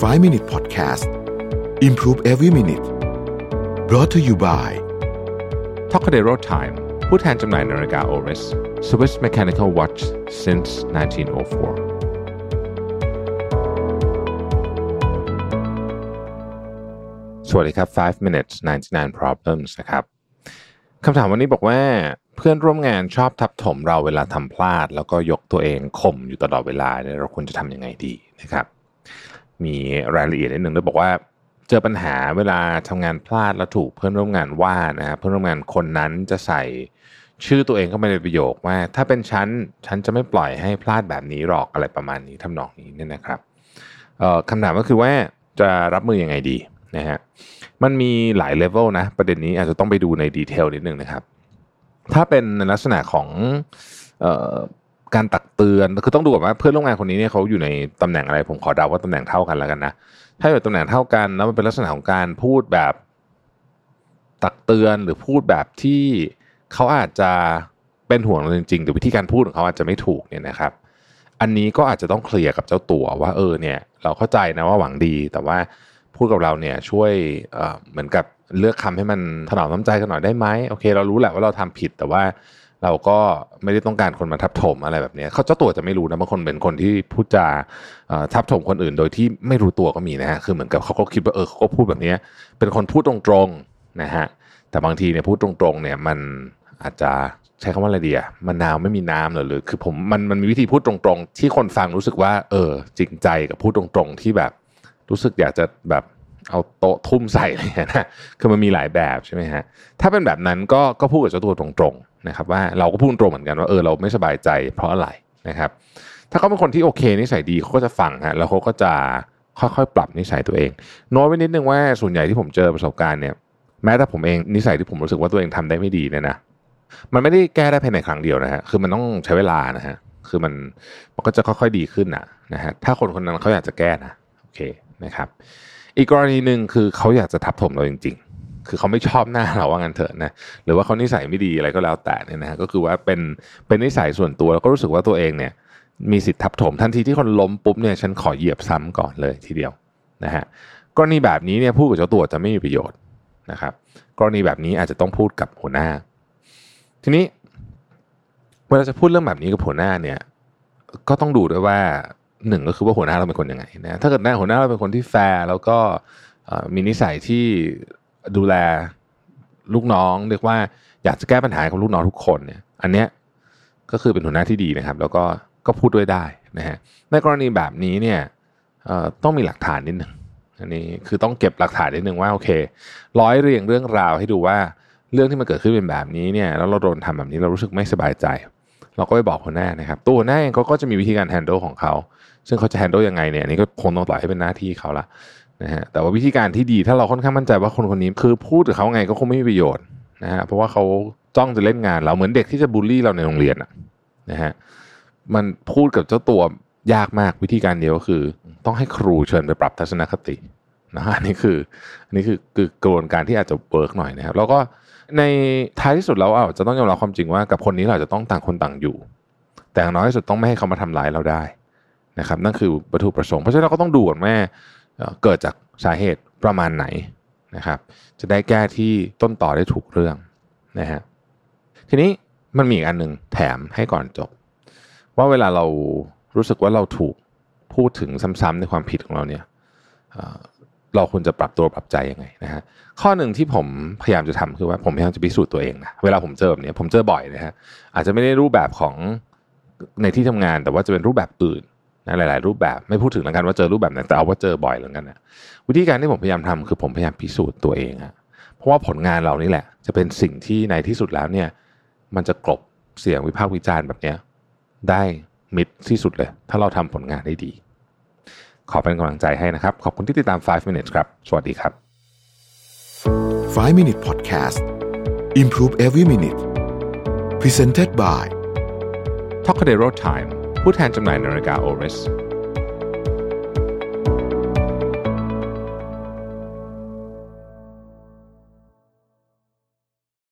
5 Minute Podcast Improve Every Minute brought to you by t o c a d e r o Time ผู้แทนจำหน่ายนาฬิกา Oris Swiss Mechanical Watch since 1904 สวัสดีครับ 5 minutes 99 problems นะครับคำถามวันนี้บอกว่าเพื่อนร่วมงานชอบทับถมเราเวลาทำพลาด แล้วก็ยกตัวเองข่มอยู่ตลอดเวลาเนี่ยเราควรจะทำยังไงดีนะครับ มีรายละเอียดนิดหนึ่งด้วยบอกว่าเจอปัญหาเวลาทำงานพลาดแล้วถูกเพื่อนร่วมงานว่านะครับเพื่อนร่วมงานคนนั้นจะใส่ชื่อตัวเองเข้าไปในประโยคว่า ถ้าเป็นฉันฉันจะไม่ปล่อยให้พลาดแบบนี้หรอกอะไรประมาณนี้ทำนองนี้เนี่ยนะครับคำถามก็คือว่าจะรับมืออยังไงดีนะฮะมันมีหลายเลเวลนะประเด็นนี้อาจจะต้องไปดูในดีเทลนิดนึงนะครับ ถ้าเป็นในลักษณะของ การตักเตือนคือต้องดูก่อนว่าเพื่อนร่วมงานคนนี้เนี่ยเขาอยู่ในตำแหน่งอะไร ผมขอเดาว่าตำแหน่งเท่ากันแล้วกันนะถ้าอยู่ตำแหน่งเท่ากันแล้วมันเป็นลักษณะของการพูดแบบตักเตือนหรือพูดแบบที่เขาอาจจะเป็นห่วงเราจริงๆแต่วิธีการพูดของเขาอาจจะไม่ถูกเนี่ยนะครับ อันนี้ก็อาจจะต้องเคลียร์กับเจ้าตัวว่าเออเนี่ย เราเข้าใจนะว่าหวังดี แต่ว่าพูดกับเราเนี่ยช่วยเหมือนกับเลือกคำให้มันถนอมน้ำใจกันหน่อยได้ไหมโอเค เรารู้แหละว่าเราทำผิดแต่ว่า เราก็ไม่ได้ต้องการคนมาทับถมอะไรแบบนี้เขาเจ้าตัวจะไม่รู้นะบางคนเป็นคนที่พูดจาทับถมคนอื่น โดยที่ไม่รู้ตัวก็มีนะฮะคือเหมือนกับเขาก็คิดว่าเออเขาก็พูดแบบนี้ เป็นคนพูดตรงๆนะฮะแต่บางทีเนี่ยพูดตรงๆเนี่ยมันอาจจะใช้คำว่าอะไรดีอะมะนาวไม่มีน้ำหรือหรือคือผมมันมันมีวิธีพูดตรงๆ ที่คนฟังรู้สึกว่า เออ จริงใจกับพูดตรงๆ ที่แบบ รู้สึกอยากจะแบบเอาโต๊ะทุ่มใส่อะไรเงี้ยนะคือมันมีหลายแบบใช่ไหมฮะถ้าเป็นแบบนั้นก็ก็พูดกับเจ้าตัวตรงๆ นะครับว่าเราก็พูดตรงเหมือนกันว่าเออเราไม่สบายใจเพราะอะไรนะครับ ถ้าเขาเป็นคนที่โอเคนิสัยดีเขาก็จะฟังฮะแล้วเขาก็จะค่อยๆ ปรับนิสัยตัวเองโน้ตไว้นิดนึงว่าส่วนใหญ่ที่ผมเจอประสบการณ์เนี่ยแม้แต่ผมเองนิสัยที่ผมรู้สึกว่าตัวเองทำได้ไม่ดีเนี่ยนะมันไม่ได้แก้ได้ภายในครั้งเดียวนะฮะคือมันต้องใช้เวลานะฮะคือมันมันก็จะค่อยๆดีขึ้นนะนะฮะถ้าคนคนนั้นเขาอยากจะแก้นะโอเคนะครับ อีกกรณีหนึ่งคือเขาอยากจะทับถมเราจริง ๆ คือเขาไม่ชอบหน้าเราว่างั้นเถอะนะหรือว่าเขานิสัยไม่ดีอะไรก็แล้วแต่เนี่ยนะฮะก็คือว่าเป็นเป็นนิสัยส่วนตัวแล้วก็รู้สึกว่าตัวเองเนี่ยมีสิทธิ์ทับถมทันทีที่คนล้มปุ๊บเนี่ยฉันขอเหยียบซ้ำก่อนเลยทีเดียวนะฮะกรณีแบบนี้เนี่ยพูดกับเจ้าตัวจะไม่มีประโยชน์นะครับกรณีแบบนี้อาจจะต้องพูดกับหัวหน้า ทีนี้เวลาจะพูดเรื่องแบบนี้กับหัวหน้าเนี่ยก็ต้องดูด้วยว่าหนึ่งก็คือว่าหัวหน้าเราเป็นคนยังไงนะถ้าเกิดหน้าหัวหน้าเราเป็นคนที่แฟร์แล้วก็มีนิสัยที่ ดูแลลูกน้องเรียกว่าอยากจะแก้ปัญหาของลูกน้องทุกคนเนี่ย อันเนี้ยก็คือเป็นหัวหน้าที่ดีนะครับ แล้วก็ก็พูดด้วยได้นะฮะในกรณีแบบนี้เนี่ยต้องมีหลักฐานนิดหนึ่งอันนี้คือต้องเก็บหลักฐานนิดหนึ่งว่าโอเค ร้อยเรียงเรื่องราวให้ดูว่าเรื่องที่มันเกิดขึ้นเป็นแบบนี้เนี่ยแล้วเราโดนทำแบบนี้เรารู้สึกไม่สบายใจ เราก็ไปบอกหัวหน้านะครับ ตัวหัวหน้าเองเขาก็จะมีวิธีการ handle ของเขา ซึ่งเขาจะ handle ยังไงเนี่ยนี่ก็คงต้องปล่อยให้เป็นหน้าที่เขาละ นะฮะแต่ว่าวิธีการที่ดีถ้าเราค่อนข้างมั่นใจว่าคนคนนี้คือพูดกับเขาไงก็คงไม่มีประโยชน์นะฮะเพราะว่าเขาจ้องจะเล่นงานเราเหมือนเด็กที่จะบูลลี่เราในโรงเรียนอะนะฮะมันพูดกับเจ้าตัวยากมากวิธีการเดียวก็คือ ต้องให้ครูเชิญไปปรับทัศนคตินะฮะนี่คืออันนี้คือคือกระบวนการที่อาจจะ work หน่อยนะครับแล้วก็ในท้ายที่สุดเราอาจจะต้องยอมรับความจริงว่ากับคนนี้เราจะต้องต่างคนต่างอยู่ แต่อย่างน้อยที่สุดต้องไม่ให้เขามาทำร้ายเราได้นะครับ นั่นคือวัตถุประสงค์เพราะฉะนั้นเราก็ต้องดูก่อนว่ เกิดจากสาเหตุประมาณไหนนะครับ จะได้แก้ที่ต้นต่อได้ถูกเรื่องนะฮะทีนี้มันมีอีกอันหนึ่งแถมให้ก่อนจบ ว่าเวลาเรารู้สึกว่าเราถูกพูดถึงซ้ำๆในความผิดของเราเนี่ยเราควรจะปรับตัวปรับใจยังไงนะฮะข้อหนึ่งที่ผมพยายามจะทำคือว่าผมพยายามจะพิสูจน์ตัวเองนะเวลาผมเจอแบบนี้ผมเจอบ่อยนะฮะอาจจะไม่ได้รูปแบบของในที่ทำงานแต่ว่าจะเป็นรูปแบบอื่น นะหลาย ๆ รูปแบบไม่พูดถึงแล้วกันว่าเจอรูปแบบไหนแต่เอาว่าเจอบ่อยเหมือนกันนะวิธีการที่ผมพยายามทำคือผมพยายามพิสูจน์ตัวเองอะเพราะว่าผลงานเรานี่แหละ จะเป็นสิ่งที่ในที่สุดแล้วเนี่ย มันจะกลบเสียงวิพากษ์วิจารณ์แบบเนี้ยได้มิดที่สุดเลย ถ้าเราทำผลงานได้ดี ขอเป็นกำลังใจให้นะครับ ขอบคุณที่ติดตาม 5 minutes ครับ สวัสดีครับ 5 minute podcast improve every minute presented by t o c a d e r o Time ผู้แทนจำหน่ายนาฬิกา Oris